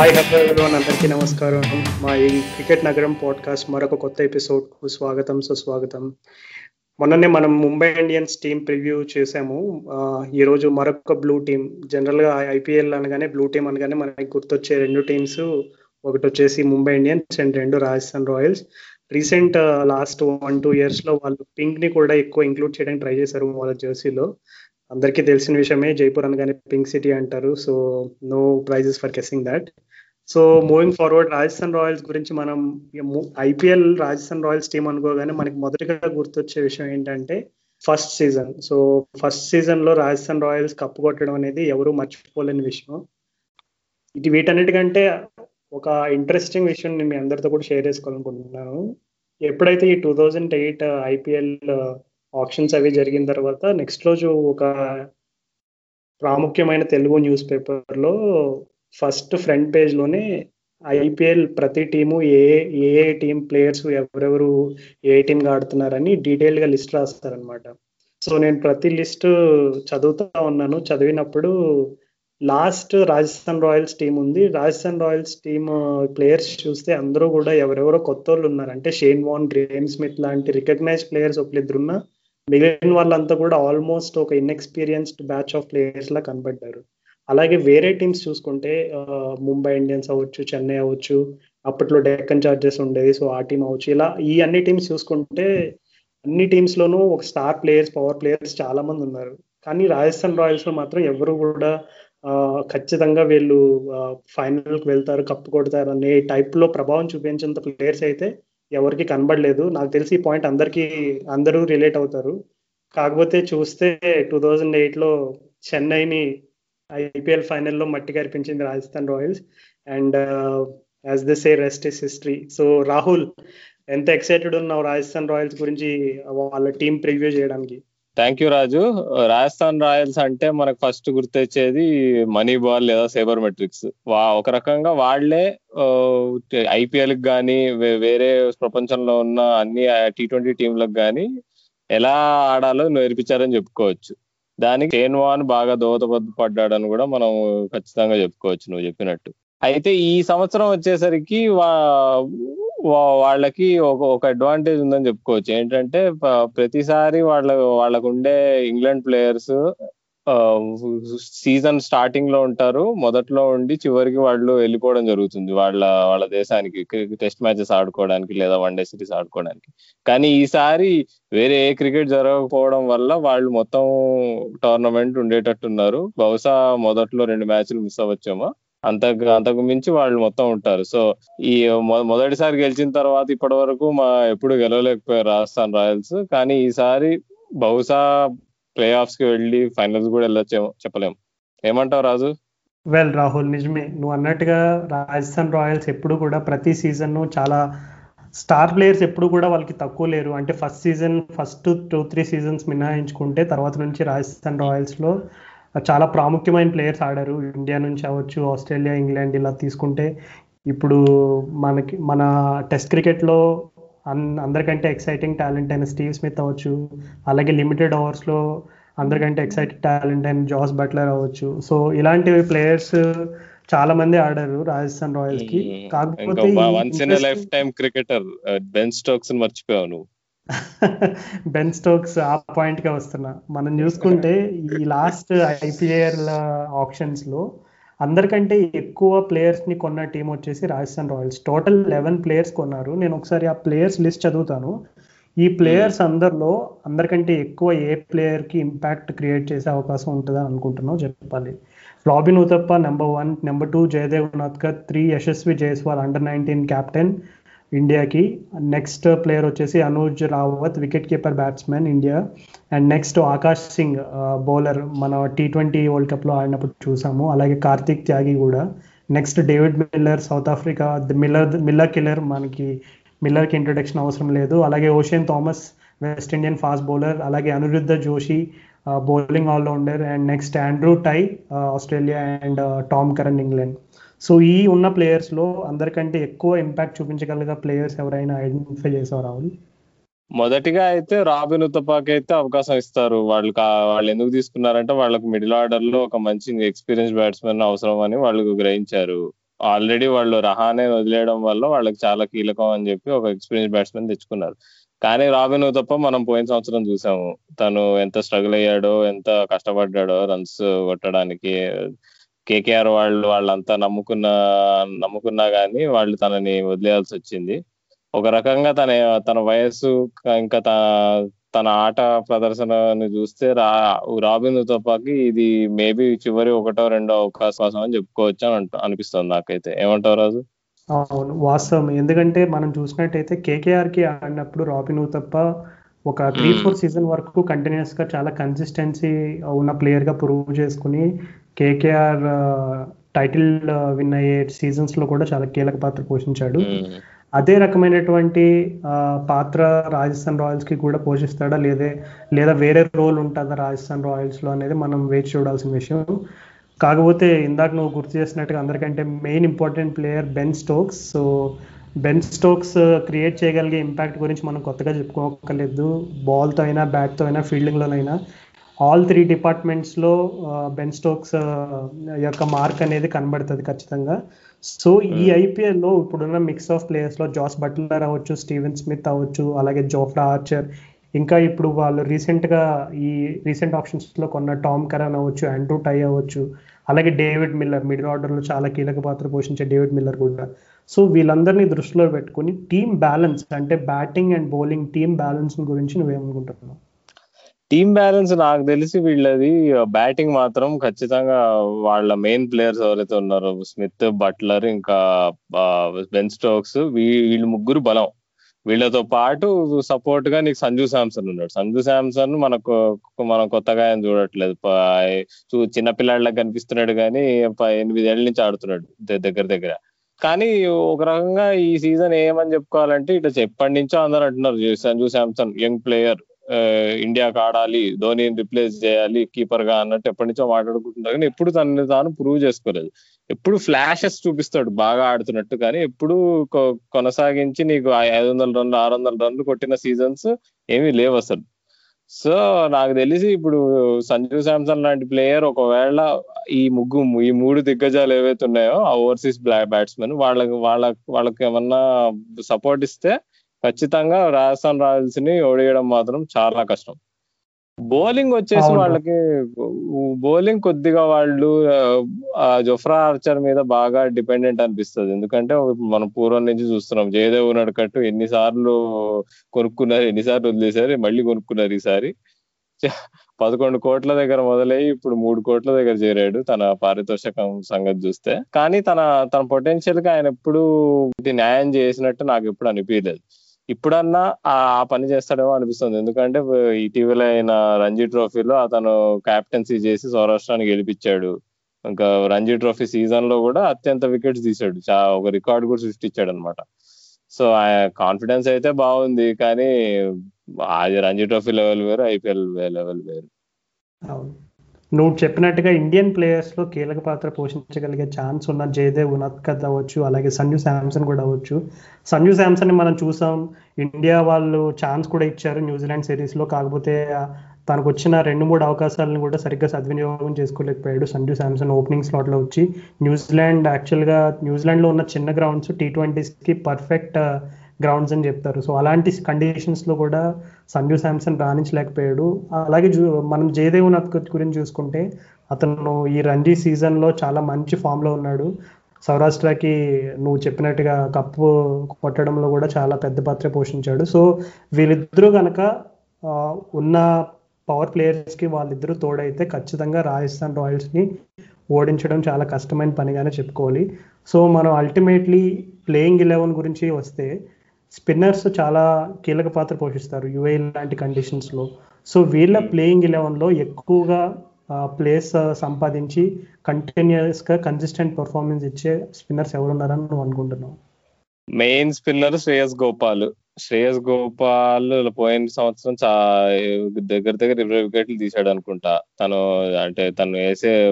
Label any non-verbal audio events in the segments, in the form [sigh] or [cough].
Hi hello everyone అందరికీ నమస్కారం. మా ఈ క్రికెట్ నగరం పాడ్కాస్ట్ మరొక కొత్త ఎపిసోడ్కు స్వాగతం సుస్వాగతం. మొన్ననే మనం ముంబై ఇండియన్స్ టీం ప్రివ్యూ చేసాము ఈరోజు ఈ రోజు మరొక బ్లూ టీం జనరల్గా ఐపీఎల్ అనగానే బ్లూ టీం అనగానే మనకి గుర్తొచ్చే రెండు టీమ్స్ ఒకటి వచ్చేసి ముంబై ఇండియన్స్ అండ్ రెండు Rajasthan Royals. Recent last one two ఇయర్స్లో వాళ్ళు పింక్ని కూడా ఎక్కువ ఇంక్లూడ్ చేయడానికి ట్రై చేశారు వాళ్ళ జెర్సీలో అందరికీ తెలిసిన విషయమే జైపూర్ అనగానే పింక్ సిటీ అంటారు. So no prizes for guessing that so moving forward Rajasthan Royals గురించి మనం ఐపీఎల్ రాజస్థాన్ రాయల్స్ టీం అనుకోగానే మనకి మొదటిగా గుర్తొచ్చే విషయం ఏంటంటే ఫస్ట్ సీజన్ సో ఫస్ట్ సీజన్లో రాజస్థాన్ రాయల్స్ కప్పు కొట్టడం అనేది ఎవరు మర్చిపోలేని విషయం. ఇది వీటన్నిటికంటే ఒక ఇంట్రెస్టింగ్ విషయం నేను మీ అందరితో కూడా షేర్ చేసుకోవాలనుకుంటున్నాను. ఎప్పుడైతే ఈ two thousand eight IPL auctions అవి జరిగిన తర్వాత నెక్స్ట్ రోజు ఒక ప్రాముఖ్యమైన తెలుగు న్యూస్ పేపర్లో ఫస్ట్ ఫ్రంట్ పేజ్లోనే ఐపీఎల్ ప్రతి టీము ఏ ఏ టీం ప్లేయర్స్ ఎవరెవరు ఏ టీంగా ఆడుతున్నారని డీటెయిల్గా లిస్ట్ రాస్తారనమాట సో నేను ప్రతి లిస్ట్ చదువుతా ఉన్నాను. చదివినప్పుడు లాస్ట్ రాజస్థాన్ రాయల్స్ టీం ఉంది. రాజస్థాన్ రాయల్స్ టీమ్ ప్లేయర్స్ చూస్తే అందరూ కూడా ఎవరెవరో కొత్త వాళ్ళు ఉన్నారు అంటే షేన్ వాన్ గ్రేమ్ స్మిత్ లాంటి రికగ్నైజ్ ప్లేయర్స్ ఒకళ్ళిద్దరున్నా మిగిలిన వాళ్ళంతా కూడా ఆల్మోస్ట్ ఒక ఇన్ఎక్స్పీరియన్స్డ్ బ్యాచ్ ఆఫ్ ప్లేయర్స్ లా కనబడ్డారు. అలాగే వేరే టీమ్స్ చూసుకుంటే ముంబై ఇండియన్స్ అవ్వచ్చు చెన్నై అవ్వచ్చు అప్పట్లో డెక్కన్ చార్జెస్ ఉండేది సో ఆ టీం అవ్వచ్చు. ఇలా ఈ అన్ని టీమ్స్ చూసుకుంటే అన్ని టీమ్స్ లోనూ ఒక స్టార్ ప్లేయర్స్ పవర్ ప్లేయర్స్ చాలా మంది ఉన్నారు. కానీ రాజస్థాన్ రాయల్స్లో మాత్రం ఎవరు కూడా ఖచ్చితంగా వీళ్ళు ఫైనల్కి వెళ్తారు కప్పు కొడతారు అనే టైప్లో ప్రభావం చూపించేంత ప్లేయర్స్ అయితే ఎవరికి కనబడలేదు. నాకు తెలిసి ఈ పాయింట్ అందరికీ అందరూ రిలేట్ అవుతారు. కాకపోతే చూస్తే టూ థౌజండ్ ఎయిట్లో చెన్నైని ఐపీఎల్ ఫైనల్లో మట్టి కనిపించింది Rajasthan Royals. And as the say rest is history so Rahul ఎంత ఎక్సైటెడ్ ఉన్నావు రాజస్థాన్ రాయల్స్ గురించి వాళ్ళ టీం ప్రివ్యూ చేయడానికి? Thank you Raju Rajasthan Royals అంటే మనకు ఫస్ట్ గుర్తొచ్చేది మనీ బాల్ లేదా సేబర్ మెట్రిక్స్ వా ఒక రకంగా వాళ్ళే ఐపీఎల్కి కానీ వేరే ప్రపంచంలో ఉన్న అన్ని టీ ట్వంటీ టీంలకు కానీ ఎలా ఆడాలో నేర్పించారని చెప్పుకోవచ్చు. దానికి షేన్ వాన్ బాగా దోహదపడ్డాడని కూడా మనం ఖచ్చితంగా చెప్పుకోవచ్చు నువ్వు చెప్పినట్టు. అయితే ఈ సంవత్సరం వచ్చేసరికి వా- వాళ్ళకి ఒక ఒక అడ్వాంటేజ్ ఉందని చెప్పుకోవచ్చు. ఏంటంటే ప్రతిసారి వాళ్ళ వాళ్ళకు ఉండే ఇంగ్లాండ్ ప్లేయర్స్ సీజన్ స్టార్టింగ్లో ఉంటారు. మొదట్లో ఉండి చివరికి వాళ్ళు వెళ్ళిపోవడం జరుగుతుంది వాళ్ళ వాళ్ళ దేశానికి. టెస్ట్ మ్యాచెస్ ఆడుకోవడానికి లేదా వన్ డే సిరీస్ ఆడుకోవడానికి. కానీ ఈసారి వేరే ఏ క్రికెట్ జరగకపోవడం వల్ల వాళ్ళు మొత్తం టోర్నమెంట్ ఉండేటట్టున్నారు. బహుశా మొదట్లో రెండు మ్యాచ్లు మిస్ అవ్వచ్చేమో. అంతకు అంతకు మించి వాళ్ళు మొత్తం ఉంటారు. సో ఈ మొ- మొదటిసారి గెలిచిన తర్వాత ఇప్పటి వరకు మా ఎప్పుడు గెలవలేకపోయారు రాజస్థాన్ రాయల్స్. కానీ ఈసారి బహుశా ప్లే ఆఫ్స్కి వెళ్ళి ఫైనల్స్ కూడా వెళ్ళొచ్చేమో చెప్పలేము. ఏమంటావు రాజు? వెల్ రాహుల్ నిజమే. నువ్వు అన్నట్టుగా రాజస్థాన్ రాయల్స్ ఎప్పుడు కూడా ప్రతి సీజన్ చాలా స్టార్ ప్లేయర్స్ ఎప్పుడు కూడా వాళ్ళకి తక్కువ లేరు. అంటే first season first two three seasons మినహాయించుకుంటే తర్వాత నుంచి రాజస్థాన్ రాయల్స్లో చాలా ప్రాముఖ్యమైన ప్లేయర్స్ ఆడారు. ఇండియా నుంచి అవ్వచ్చు ఆస్ట్రేలియా ఇంగ్లాండ్ ఇలా తీసుకుంటే ఇప్పుడు మనకి మన టెస్ట్ క్రికెట్లో అన్ అందరికంటే ఎక్సైటింగ్ టాలెంట్ అయిన స్టీవ్ స్మిత్ అవ్వచ్చు. అలాగే లిమిటెడ్ ఓవర్స్లో అందరికంటే ఎక్సైటింగ్ టాలెంట్ అయిన జాస్ బట్లర్ అవ్వచ్చు. సో ఇలాంటి ప్లేయర్స్ చాలా మంది ఆడారు రాజస్థాన్ రాయల్స్కి. కాకపోతే once in lifetime cricketer Ben Stokes మర్చిపోయావు నువ్వు. [laughs] బెన్ స్టోక్స్ ఆ పాయింట్గా వస్తున్నా. మనం చూసుకుంటే ఈ లాస్ట్ ఐపీఎల్ ఆప్షన్స్లో అందరికంటే ఎక్కువ ప్లేయర్స్ని కొన్న టీం వచ్చేసి Rajasthan Royals. Total eleven players కొన్నారు. నేను ఒకసారి ఆ ప్లేయర్స్ లిస్ట్ చదువుతాను. ఈ ప్లేయర్స్ అందరిలో అందరికంటే ఎక్కువ ఏ ప్లేయర్కి ఇంపాక్ట్ క్రియేట్ చేసే అవకాశం ఉంటుందని అనుకుంటున్నావు? చెప్పాలి. Robin Uthappa number one number two Jaydev Unadkat three Yashasvi Jaiswal under nineteen captain ఇండియాకి. నెక్స్ట్ ప్లేయర్ వచ్చేసి Anuj Rawat wicket keeper batsmen India and next Akash Singh bowler మన టీ ట్వంటీ వరల్డ్ కప్లో ఆడినప్పుడు చూసాము. అలాగే కార్తిక్ త్యాగి కూడా. Next David Miller South Africa Miller Miller killer మనకి మిల్లర్కి ఇంట్రొడక్షన్ అవసరం లేదు. అలాగే Oshane Thomas West Indian fast bowler అలాగే Aniruddha Joshi bowling all rounder and next Andrew Tye Australia and Tom Curran England so ఈ ఉన్న ప్లేయర్స్లో అందరికంటే ఎక్కువ ఇంపాక్ట్ చూపించగలిగే ప్లేయర్స్ ఎవరైనా ఐడెంటిఫై చేసావు రాహుల్? మొదటిగా అయితే రాబిన్ ఉత్తపాకి అయితే అవకాశం ఇస్తారు. వాళ్ళు వాళ్ళు ఎందుకు తీసుకున్నారంటే వాళ్ళకి మిడిల్ ఆర్డర్లో ఒక మంచి ఎక్స్పీరియన్స్ బ్యాట్స్మెన్ అవసరం అని వాళ్ళు గ్రహించారు. ఆల్రెడీ వాళ్ళు రహానే వదిలేయడం వల్ల వాళ్ళకి చాలా కీలకం అని చెప్పి ఒక ఎక్స్పీరియన్స్ బ్యాట్స్మెన్ తెచ్చుకున్నారు. కానీ రాబిన్ తప్ప మనం పోయిన సంవత్సరం చూసాము. తను ఎంత స్ట్రగుల్ అయ్యాడో ఎంత కష్టపడ్డాడో రన్స్ కొట్టడానికి కేకేఆర్ వాళ్ళు వాళ్ళంతా నమ్ముకున్న నమ్ముకున్నా కానీ వాళ్ళు తనని వదిలేయాల్సి వచ్చింది. ఒక రకంగా తన తన వయస్సు ఇంకా తన ఆట ప్రదర్శనని చూస్తే రా రాబిన్ తప్పకి ఇది మేబీ చివరి ఒకటో రెండో అవకాశం అని చెప్పుకోవచ్చు అని అనిపిస్తుంది నాకైతే. ఏమంటావు రాజు? అవును వాస్తవం. ఎందుకంటే మనం చూసినట్టయితే కేకేఆర్కి ఆడినప్పుడు రాబిన్ తప్ప ఒక త్రీ ఫోర్ సీజన్ వరకు కంటిన్యూస్గా చాలా కన్సిస్టెన్సీ ఉన్న ప్లేయర్గా ప్రూవ్ చేసుకుని కేకేఆర్ టైటిల్ విన్ అయ్యే సీజన్స్లో కూడా చాలా కీలక పాత్ర పోషించాడు. అదే రకమైనటువంటి పాత్ర రాజస్థాన్ రాయల్స్కి కూడా పోషిస్తాడా? లేదే లేదా వేరే రోల్ ఉంటుందా రాజస్థాన్ రాయల్స్లో అనేది మనం వేచి చూడాల్సిన విషయం. కాకపోతే ఇందాక నువ్వు గుర్తు చేసినట్టుగా అందరికంటే main important player Ben Stokes. So Ben Stokes create చేయగలిగే ఇంపాక్ట్ గురించి మనం కొత్తగా చెప్పుకోకర్లేదు. బాల్తో అయినా బ్యాట్తో అయినా ఫీల్డింగ్లోనైనా ఆల్ త్రీ డిపార్ట్మెంట్స్లో బెన్ స్టోక్స్ యొక్క మార్క్ అనేది కనబడుతుంది ఖచ్చితంగా. సో ఈ ఐపీఎల్లో ఇప్పుడున్న మిక్స్ ఆఫ్ ప్లేయర్స్లో జాస్ బట్లర్ అవ్వచ్చు స్టీవెన్ స్మిత్ అవ్వచ్చు అలాగే జోఫ్రా ఆర్చర్ ఇంకా ఇప్పుడు వాళ్ళు రీసెంట్గా ఈ రీసెంట్ ఆప్షన్స్లో కొన్న టామ్ కరాన్ అవ్వచ్చు ఆండ్రూ టై అవ్వచ్చు అలాగే డేవిడ్ మిల్లర్ మిడిల్ ఆర్డర్లో చాలా కీలక పాత్ర పోషించే డేవిడ్ మిల్లర్ కూడా. సో వీళ్ళందరినీ దృష్టిలో పెట్టుకుని టీమ్ బ్యాలెన్స్ అంటే batting and bowling team balance గురించి నువ్వేమనుకుంటున్నావు? టీమ్ బ్యాలెన్స్ నాకు తెలిసి వీళ్ళది బ్యాటింగ్ మాత్రం ఖచ్చితంగా వాళ్ళ మెయిన్ ప్లేయర్స్ ఎవరైతే ఉన్నారో స్మిత్ బట్లర్ ఇంకా బెన్ స్టోక్స్ వీళ్ళు ముగ్గురు బలం. వీళ్ళతో పాటు సపోర్ట్గా నీకు సంజు శాంసన్ ఉన్నాడు. సంజు శాంసన్ మనకు మనం కొత్తగా ఆయన చూడట్లేదు. చిన్న కనిపిస్తున్నాడు కానీ ఎనిమిది నుంచి ఆడుతున్నాడు దగ్గర దగ్గర. కానీ ఒక రకంగా ఈ సీజన్ ఏమని చెప్పుకోవాలంటే ఇట్లా ఎప్పటి నుంచో అందరు అంటున్నారు. Sanju Samson young player. ఇండియాకి ఆడాలి ధోనిని రిప్లేస్ చేయాలి కీపర్గా అన్నట్టు ఎప్పటి నుంచో మాట్లాడుకుంటున్నారు. కానీ ఎప్పుడు తనని తాను ప్రూవ్ చేసుకోలేదు. ఎప్పుడు ఫ్లాషెస్ చూపిస్తాడు బాగా ఆడుతున్నట్టు. కానీ ఎప్పుడు కొనసాగించి నీకు ఐదు వందల రన్లు ఆరు వందల రన్లు కొట్టిన సీజన్స్ ఏమీ లేవు అసలు. సో నాకు తెలిసి ఇప్పుడు సంజు శాంసన్ లాంటి ప్లేయర్ ఒకవేళ ఈ ముగ్గు ఈ మూడు దిగ్గజాలు ఏవైతే ఉన్నాయో ఆ ఓవర్సీస్ బ్యాట్స్మెన్ వాళ్ళకి వాళ్ళ వాళ్ళకి ఏమన్నా సపోర్ట్ ఇస్తే ఖచ్చితంగా రాజస్థాన్ రాయల్స్ని ఓడియడం మాత్రం చాలా కష్టం. బౌలింగ్ వచ్చేసి వాళ్ళకి బౌలింగ్ కొద్దిగా వాళ్ళు జొఫ్రా ఆర్చర్ మీద బాగా డిపెండెంట్ అనిపిస్తుంది. ఎందుకంటే మనం పూర్వం నుంచి చూస్తున్నాం జయదేవ్ నడకట్టు ఎన్నిసార్లు కొనుక్కున్నారు ఎన్నిసార్లు వదిలేశారు మళ్ళీ కొనుక్కున్నారు ఈసారి. పదకొండు కోట్ల దగ్గర మొదలయ్యి ఇప్పుడు మూడు కోట్ల దగ్గర చేరాడు తన పారితోషికం సంగతి చూస్తే. కానీ తన తన పొటెన్షియల్గా ఆయన ఎప్పుడు న్యాయం చేసినట్టు నాకు ఎప్పుడు అనిపించలేదు ఇప్పుడన్నా ఆ పని చేస్తాడేమో అనిపిస్తుంది. ఎందుకంటే ఇటీవల అయిన రంజీ ట్రోఫీలో అతను క్యాప్టెన్సీ చేసి సౌరాష్ట్రాన్ని గెలిపించాడు. ఇంకా రంజీ ట్రోఫీ సీజన్లో కూడా అత్యంత వికెట్స్ తీసాడు ఒక రికార్డ్ కూడా సృష్టించాడు అనమాట సో కాన్ఫిడెన్స్ అయితే బాగుంది. కానీ అది రంజీ ట్రోఫీ లెవెల్ వేరు ఐపీఎల్ లెవెల్ వేరు. నువ్వు చెప్పినట్టుగా ఇండియన్ ప్లేయర్స్లో కీలక పాత్ర పోషించగలిగే ఛాన్స్ ఉన్న జయదేవ్ ఉనత్కత్ అవ్వచ్చు అలాగే సంజు శాంసన్ కూడా అవ్వచ్చు. సంజు శాంసన్ని మనం చూసాం. ఇండియా వాళ్ళు ఛాన్స్ కూడా ఇచ్చారు న్యూజిలాండ్ సిరీస్లో. కాకపోతే తనకు వచ్చిన రెండు మూడు అవకాశాలను కూడా సరిగ్గా సద్వినియోగం చేసుకోలేకపోయాడు సంజు శాంసన్ ఓపెనింగ్ స్లాట్లో వచ్చి. న్యూజిలాండ్ యాక్చువల్గా న్యూజిలాండ్లో ఉన్న చిన్న గ్రౌండ్స్ టీ ట్వంటీస్కి పర్ఫెక్ట్ గ్రౌండ్స్ అని చెప్తారు. సో అలాంటి కండిషన్స్లో కూడా సంజు శాంసన్ రాణించలేకపోయాడు. అలాగే మనం జయదేవ్నాథ్ గురించి చూసుకుంటే అతను ఈ రంజీ సీజన్లో చాలా మంచి ఫామ్లో ఉన్నాడు. సౌరాష్ట్రకి నువ్వు చెప్పినట్టుగా కప్పు కొట్టడంలో కూడా చాలా పెద్ద పాత్ర పోషించాడు. సో వీళ్ళిద్దరూ కనుక ఉన్న పవర్ ప్లేయర్స్కి వాళ్ళిద్దరూ తోడైతే ఖచ్చితంగా రాజస్థాన్ రాయల్స్ని ఓడించడం చాలా కష్టమైన పనిగానే చెప్పుకోవాలి. సో మనం అల్టిమేట్లీ ప్లేయింగ్ ఎలెవెన్ గురించి వస్తే స్పిన్నర్స్ చాలా కీలక పాత్ర పోషిస్తారు యుఏ లాంటి కండిషన్స్లో సో వీళ్ళ ప్లేయింగ్ ఎలెవెన్లో ఎక్కువగా ప్లేస్ సంపాదించి కంటిన్యూస్గా కన్సిస్టెంట్ పర్ఫార్మెన్స్ ఇచ్చే స్పిన్నర్స్ ఎవరున్నారని నువ్వు అనుకుంటున్నావు? Main spinner Shreyas Gopal. Shreyas Gopal పోయిన సంవత్సరం చా దగ్గర దగ్గర ఇరవై వికెట్లు తీసాడు అనుకుంటా. తను అంటే తను వేసే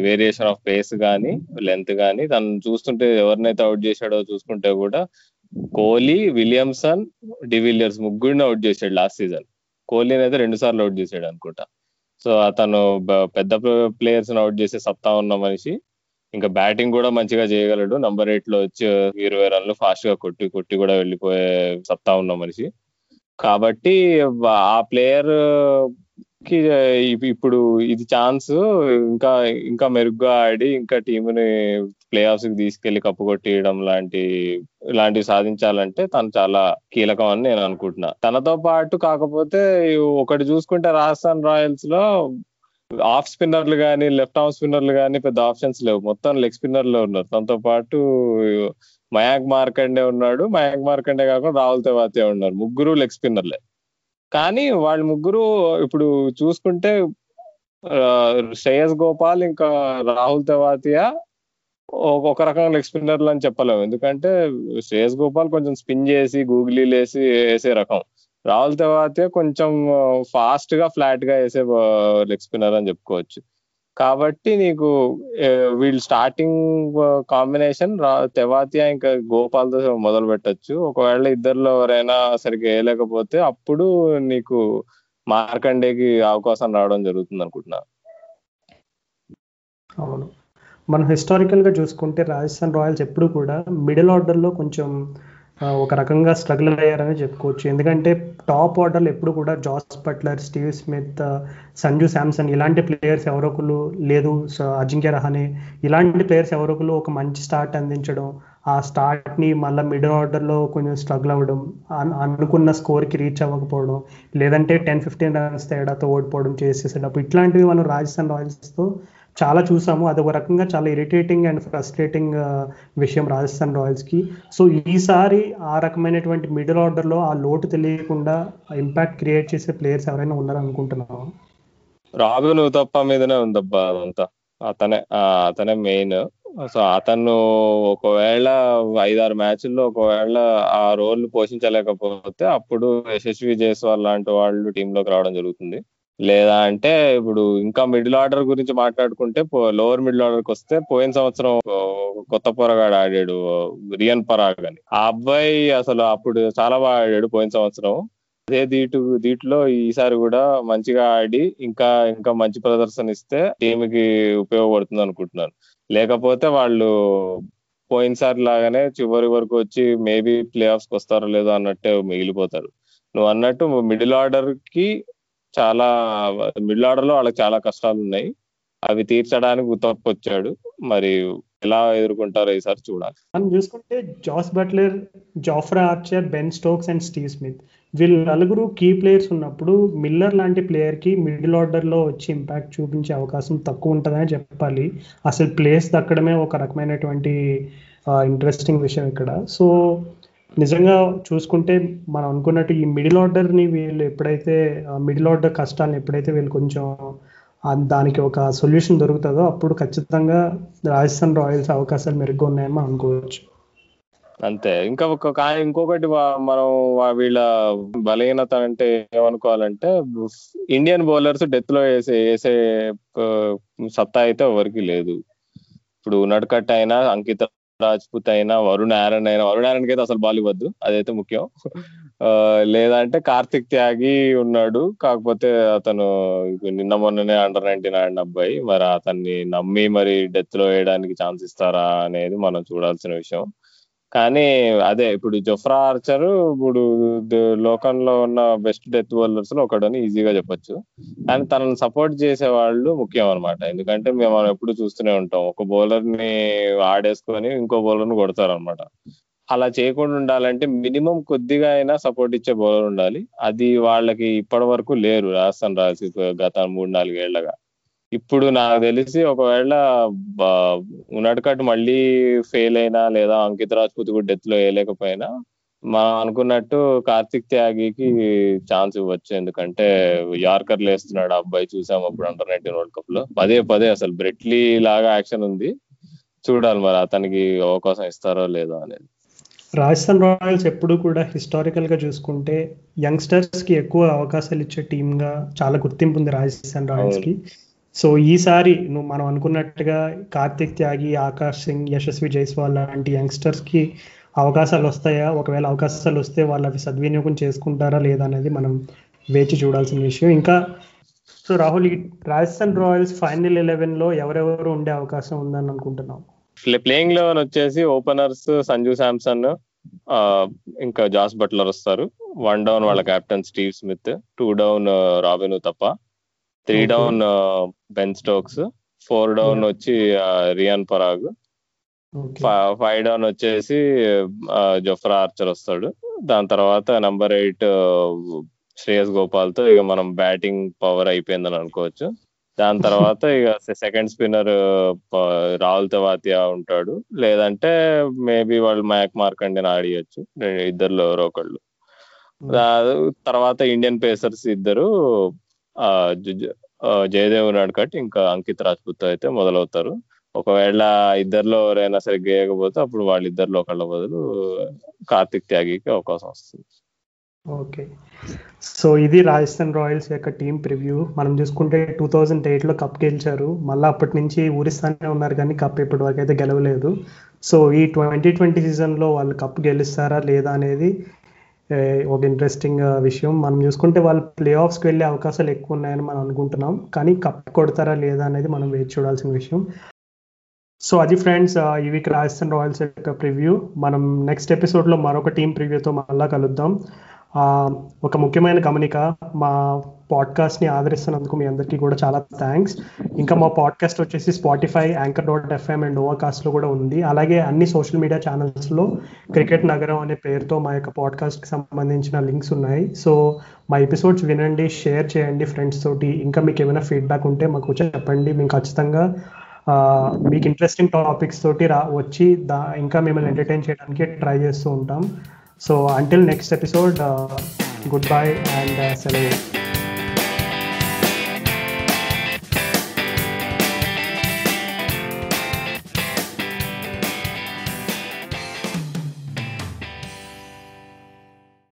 వేరియేషన్ ఆఫ్ పేస్ గానీ లెంత్ గానీ తను చూస్తుంటే ఎవరినైతే అవుట్ చేశాడో చూసుకుంటే కూడా కోహ్లీ విలియమ్సన్ డివిలియర్స్ ముగ్గురిని అవుట్ చేశాడు లాస్ట్ సీజన్ కోహ్లీని అయితే రెండు సార్లు అవుట్ చేశాడు అనుకుంటా. సో అతను పెద్ద ప్లేయర్స్ అవుట్ చేసే సత్తా ఉన్న మనిషి. ఇంకా బ్యాటింగ్ కూడా మంచిగా చేయగలడు. నంబర్ ఎయిట్లో వచ్చి ఇరవై రన్లు ఫాస్ట్గా కొట్టి కొట్టి కూడా వెళ్ళిపోయే సత్తా ఉన్న మనిషి. కాబట్టి ఆ ప్లేయర్ కి ఇప్పుడు ఇది ఛాన్స్ ఇంకా ఇంకా మెరుగ్గా ఆడి ఇంకా టీముని ప్లే ఆఫ్స్కి తీసుకెళ్ళి కప్పు కొట్టియడం లాంటి ఇలాంటివి సాధించాలంటే తను చాలా కీలకం అని నేను అనుకుంటున్నా. తనతో పాటు కాకపోతే ఒకటి చూసుకుంటే రాజస్థాన్ రాయల్స్లో ఆఫ్ స్పిన్నర్లు కానీ లెఫ్ట్ ఆఫ్ స్పిన్నర్లు కానీ పెద్ద ఆప్షన్స్ లేవు. మొత్తం లెగ్ స్పిన్నర్లు ఉన్నారు. తనతో పాటు మయాంక్ మార్కండే ఉన్నాడు. మయాంక్ మార్కండే కాకుండా రాహుల్ తెవాతే ఉన్నారు. ముగ్గురు లెగ్ స్పిన్నర్లే. కానీ వాళ్ళు ముగ్గురు ఇప్పుడు చూసుకుంటే శ్రేయస్ గోపాల్ ఇంకా రాహుల్ తెవాతియా ఒక రకంగా లెగ్ స్పిన్నర్లు అని చెప్పలేము. ఎందుకంటే శ్రేయస్ గోపాల్ కొంచెం స్పిన్ చేసి గూగులీలు వేసి వేసే రకం. రాహుల్ తెవాతియా కొంచెం ఫాస్ట్గా ఫ్లాట్గా వేసే లెగ్ స్పిన్నర్ అని చెప్పుకోవచ్చు. కాబట్టి నీకు వీళ్ళు స్టార్టింగ్ కాంబినేషన్ తెవాతియా ఇంకా గోపాల్తో మొదలు పెట్టచ్చు. ఒకవేళ ఇద్దరిలో ఎవరైనా సరిగ్గా వేయలేకపోతే అప్పుడు నీకు మార్కండేకి అవకాశం రావడం జరుగుతుంది అనుకుంటున్నా. అవును. మనం హిస్టారికల్గా చూసుకుంటే రాజస్థాన్ రాయల్స్ ఎప్పుడు కూడా మిడిల్ ఆర్డర్లో కొంచెం ఒక రకంగా స్ట్రగుల్ అయ్యారని చెప్పుకోవచ్చు. ఎందుకంటే టాప్ ఆర్డర్లు ఎప్పుడు కూడా Jos Buttler Steve Smith Sanju Samson ఇలాంటి ప్లేయర్స్ ఎవరొకరు లేదు. అజింక్య రహానే ఇలాంటి ప్లేయర్స్ ఎవరొకరు ఒక మంచి స్టార్ట్ అందించడం ఆ స్టార్ట్ని మళ్ళీ మిడిల్ ఆర్డర్లో కొంచెం స్ట్రగుల్ అవ్వడం అనుకున్న స్కోర్కి రీచ్ అవ్వకపోవడం లేదంటే టెన్ ఫిఫ్టీన్ రన్స్ తేడాతో ఓడిపోవడం చేసేసేటప్పుడు ఇట్లాంటివి మనం రాజస్థాన్ రాయల్స్తో చాలా చూసాము. అది ఒక రకంగా చాలా ఇరిటేటింగ్ అండ్ ఫ్రస్ట్రేటింగ్ విషయం రాజస్థాన్ రాయల్స్కి. సో ఈసారి ఆ రకమైనటువంటి మిడిల్ ఆర్డర్లో ఆ లోటు తెలియకుండా ఇంపాక్ట్ క్రియేట్ చేసే ప్లేయర్స్ ఎవరైనా ఉన్నారనుకుంటున్నాము రాబిన్ ఉతప్ప మీదనే ఉందబ్బా అదంతా. అతనే అతనే మెయిన్ సో అతను ఒకవేళ ఐదారు మ్యాచ్ల్లో ఒకవేళ ఆ రోల్ పోషించలేకపోతే అప్పుడు యశస్వి జైస్వాల్ లాంటి వాళ్ళు టీంలోకి రావడం జరుగుతుంది. లేదా అంటే ఇప్పుడు ఇంకా మిడిల్ ఆర్డర్ గురించి మాట్లాడుకుంటే లోవర్ మిడిల్ ఆర్డర్కి వస్తే పోయిన సంవత్సరం కొత్త పొరగాడు ఆడాడు రియన్ పరాగ్ అని. ఆ అబ్బాయి అసలు అప్పుడు చాలా బాగా ఆడాడు పోయిన సంవత్సరం. అదే దీటు దీంట్లో ఈసారి కూడా మంచిగా ఆడి ఇంకా ఇంకా మంచి ప్రదర్శన ఇస్తే టీంకి ఉపయోగపడుతుంది అనుకుంటున్నాను. లేకపోతే వాళ్ళు పోయినసారి లాగానే చివరి వరకు వచ్చి మేబీ ప్లే ఆఫ్స్కి వస్తారో లేదో అన్నట్టే మిగిలిపోతారు. నువ్వు అన్నట్టు మిడిల్ ఆర్డర్కి చాలా మిడిల్ ఆర్డర్లో వాళ్ళకి చాలా కష్టాలు ఉన్నాయి అవి తీర్చడానికి ఉతప్ వచ్చాడు మరి ఎలా ఎదుర్కొంటారో ఈసారి చూడాలి. మనం చూసుకుంటే Jos Buttler Jofra Archer Ben Stokes and Steve Smith. వీళ్ళు నలుగురు కీ ప్లేయర్స్ ఉన్నప్పుడు మిల్లర్ లాంటి ప్లేయర్కి మిడిల్ ఆర్డర్లో వచ్చి ఇంపాక్ట్ చూపించే అవకాశం తక్కువ ఉంటుందని చెప్పాలి. అసలు ప్లేస్ దక్కడమే ఒక రకమైనటువంటి ఇంట్రెస్టింగ్ విషయం ఇక్కడ. సో నిజంగా చూసుకుంటే మనం అనుకున్నట్టు ఈ మిడిల్ ఆర్డర్ని వీళ్ళు ఎప్పుడైతే మిడిల్ ఆర్డర్ కష్టాలను ఎప్పుడైతే వీళ్ళు కొంచెం దానికి ఒక సొల్యూషన్ దొరుకుతుందో అప్పుడు ఖచ్చితంగా రాజస్థాన్ రాయల్స్ అవకాశాలు మెరుగ్గా ఉన్నాయని మనం అనుకోవచ్చు. అంతే. ఇంకా ఒక ఇంకొకటి మనం వీళ్ళ బలహీనత అంటే ఏమనుకోవాలంటే ఇండియన్ బౌలర్స్ డెత్లో వేసే వేసే సత్తా అయితే ఎవరికి లేదు. ఇప్పుడు నడకట్ అయినా అంకిత రాజ్పుత్ అయినా వరుణ్ ఆరన్ అయినా వరుణ్ ఆరన్ అయితే అసలు బాల్ ఇవ్వద్దు అదైతే ముఖ్యం. లేదంటే కార్తిక్ త్యాగి ఉన్నాడు. కాకపోతే అతను నిన్న మొన్ననే అండర్ నైన్టీన్ ఆడిన అబ్బాయి. మరి అతన్ని నమ్మి మరి డెత్లో వేయడానికి ఛాన్స్ ఇస్తారా అనేది మనం చూడాల్సిన విషయం. కానీ అదే ఇప్పుడు జొఫ్రా ఆర్చర్ ఇప్పుడు లోకంలో ఉన్న బెస్ట్ డెత్ బౌలర్స్లో ఒకడని ఈజీగా చెప్పొచ్చు. కానీ తనని సపోర్ట్ చేసే వాళ్ళు ముఖ్యం అనమాట ఎందుకంటే మేము మనం ఎప్పుడు చూస్తూనే ఉంటాం. ఒక బౌలర్ని ఆడేసుకొని ఇంకో బౌలర్ని కొడతారు అనమాట అలా చేయకుండా ఉండాలంటే మినిమం కొద్దిగా అయినా సపోర్ట్ ఇచ్చే బౌలర్ ఉండాలి. అది వాళ్ళకి ఇప్పటి వరకు లేరు రాజస్థాన్ రాసి గత మూడు నాలుగేళ్ళగా ఇప్పుడు నాకు తెలిసి ఒకవేళ ఉన్నట్టుకట్టు మళ్ళీ ఫెయిల్ అయినా లేదా అంకిత్ రాజ్పూత్ కూడా డెత్లో వేయలేకపోయినా మనం అనుకున్నట్టు కార్తిక్ త్యాగికి ఛాన్స్ ఇవ్వచ్చు. ఎందుకంటే యార్కర్లు వేస్తున్నాడు అబ్బాయి చూసాం అప్పుడు అండర్ నైన్టీన్ వరల్డ్ కప్లో. పదే పదే అసలు బ్రెట్లీ లాగా యాక్షన్ ఉంది. చూడాలి మరి అతనికి అవకాశం ఇస్తారో లేదో అనేది. రాజస్థాన్ రాయల్స్ ఎప్పుడు కూడా హిస్టారికల్గా చూసుకుంటే యంగ్స్టర్స్కి ఎక్కువ అవకాశాలు ఇచ్చే టీమ్గా చాలా గుర్తింపు ఉంది రాజస్థాన్ రాయల్స్కి. సో ఈసారి నువ్వు మనం అనుకున్నట్టుగా కార్తిక్ త్యాగి ఆకాష్ సింగ్ యశస్వి జైస్వాల్ లాంటి యంగ్స్టర్స్కి అవకాశాలు వస్తాయా? ఒకవేళ అవకాశాలు వస్తే వాళ్ళు అవి సద్వినియోగం చేసుకుంటారా లేదా అనేది మనం వేచి చూడాల్సిన విషయం. ఇంకా సో రాహుల్ ఈ రాజస్థాన్ రాయల్స్ ఫైనల్ ఎలెవెన్లో ఎవరెవరు ఉండే అవకాశం ఉందని అనుకుంటున్నాం ప్లేయింగ్ లెవెన్ వచ్చేసి ఓపెనర్స్ సంజు శాంసన్ ఇంకా జాస్ బట్లర్ వస్తారు. వన్ డౌన్ వాళ్ళ captain Steve Smith two down Robin తప్ప three down Ben Stokes four down వచ్చి రియాన్ పరాగ్. ఫైవ్ డౌన్ వచ్చేసి జొఫ్రా ఆర్చర్ వస్తాడు. దాని తర్వాత నంబర్ ఎయిట్ శ్రేయస్ గోపాల్తో ఇక మనం బ్యాటింగ్ పవర్ అయిపోయిందని అనుకోవచ్చు. దాని తర్వాత [laughs] ఇక సెకండ్ స్పిన్నర్ రాహుల్ తవాతియా ఉంటాడు. లేదంటే మేబీ వాళ్ళు మ్యాక్ మార్కండేని ఆడియచ్చు. ఇద్దరులో ఎవరో ఒకళ్ళు. తర్వాత ఇండియన్ పేసర్స్ ఇద్దరు జయదేవ్ నడ్కట్ ఇంకా అంకిత్ రాజ్పుత్ అయితే మొదలవుతారు. ఒకవేళ ఇద్దరిలో ఎవరైనా సరిగ్గా వేయకపోతే అప్పుడు వాళ్ళిద్దరిలో ఒకళ్ళ బదులు కార్తిక్ త్యాగికి అవకాశం వస్తుంది. ఓకే. సో ఇది రాజస్థాన్ రాయల్స్ యొక్క టీం ప్రివ్యూ. మనం చూసుకుంటే టూ థౌజండ్ ఎయిట్లో కప్ గెలిచారు. మళ్ళీ అప్పటి నుంచి ఊరిస్తానే ఉన్నారు కానీ కప్ ఇప్పటి వరకు అయితే గెలవలేదు. సో ఈ ట్వంటీ ట్వంటీ సీజన్లో వాళ్ళు కప్ గెలుస్తారా లేదా అనేది ఒక ఇంట్రెస్టింగ్ విషయం. మనం చూసుకుంటే వాళ్ళు ప్లే ఆఫ్స్కి వెళ్ళే అవకాశాలు ఎక్కువ ఉన్నాయని మనం అనుకుంటున్నాం. కానీ కప్ కొడతారా లేదా అనేది మనం వేచి చూడాల్సిన విషయం. సో అది ఫ్రెండ్స్ ఈ వీక్ రాజస్థాన్ రాయల్స్ యొక్క ప్రివ్యూ మనం నెక్స్ట్ ఎపిసోడ్లో మరొక టీం ప్రివ్యూతో మళ్ళా కలుద్దాం. ఒక ముఖ్యమైన గమనిక మా పాడ్కాస్ట్ని ఆదరిస్తున్నందుకు మీ అందరికీ కూడా చాలా థ్యాంక్స్ ఇంకా మా పాడ్కాస్ట్ వచ్చేసి Spotify Anchor dot FM and ఓవర్కాస్ట్లో కూడా ఉంది. అలాగే అన్ని సోషల్ మీడియా ఛానల్స్లో క్రికెట్ నగరం అనే పేరుతో మా యొక్క పాడ్కాస్ట్కి సంబంధించిన లింక్స్ ఉన్నాయి. సో మా ఎపిసోడ్స్ వినండి షేర్ చేయండి ఫ్రెండ్స్ తోటి. ఇంకా మీకు ఏమైనా ఫీడ్బ్యాక్ ఉంటే మాకు చెప్పండి. మేము ఖచ్చితంగా మీకు ఇంట్రెస్టింగ్ టాపిక్స్ తోటి రా వచ్చి దా ఇంకా మిమ్మల్ని ఎంటర్టైన్ చేయడానికి ట్రై చేస్తూ ఉంటాం. So until next episode, uh, goodbye and uh,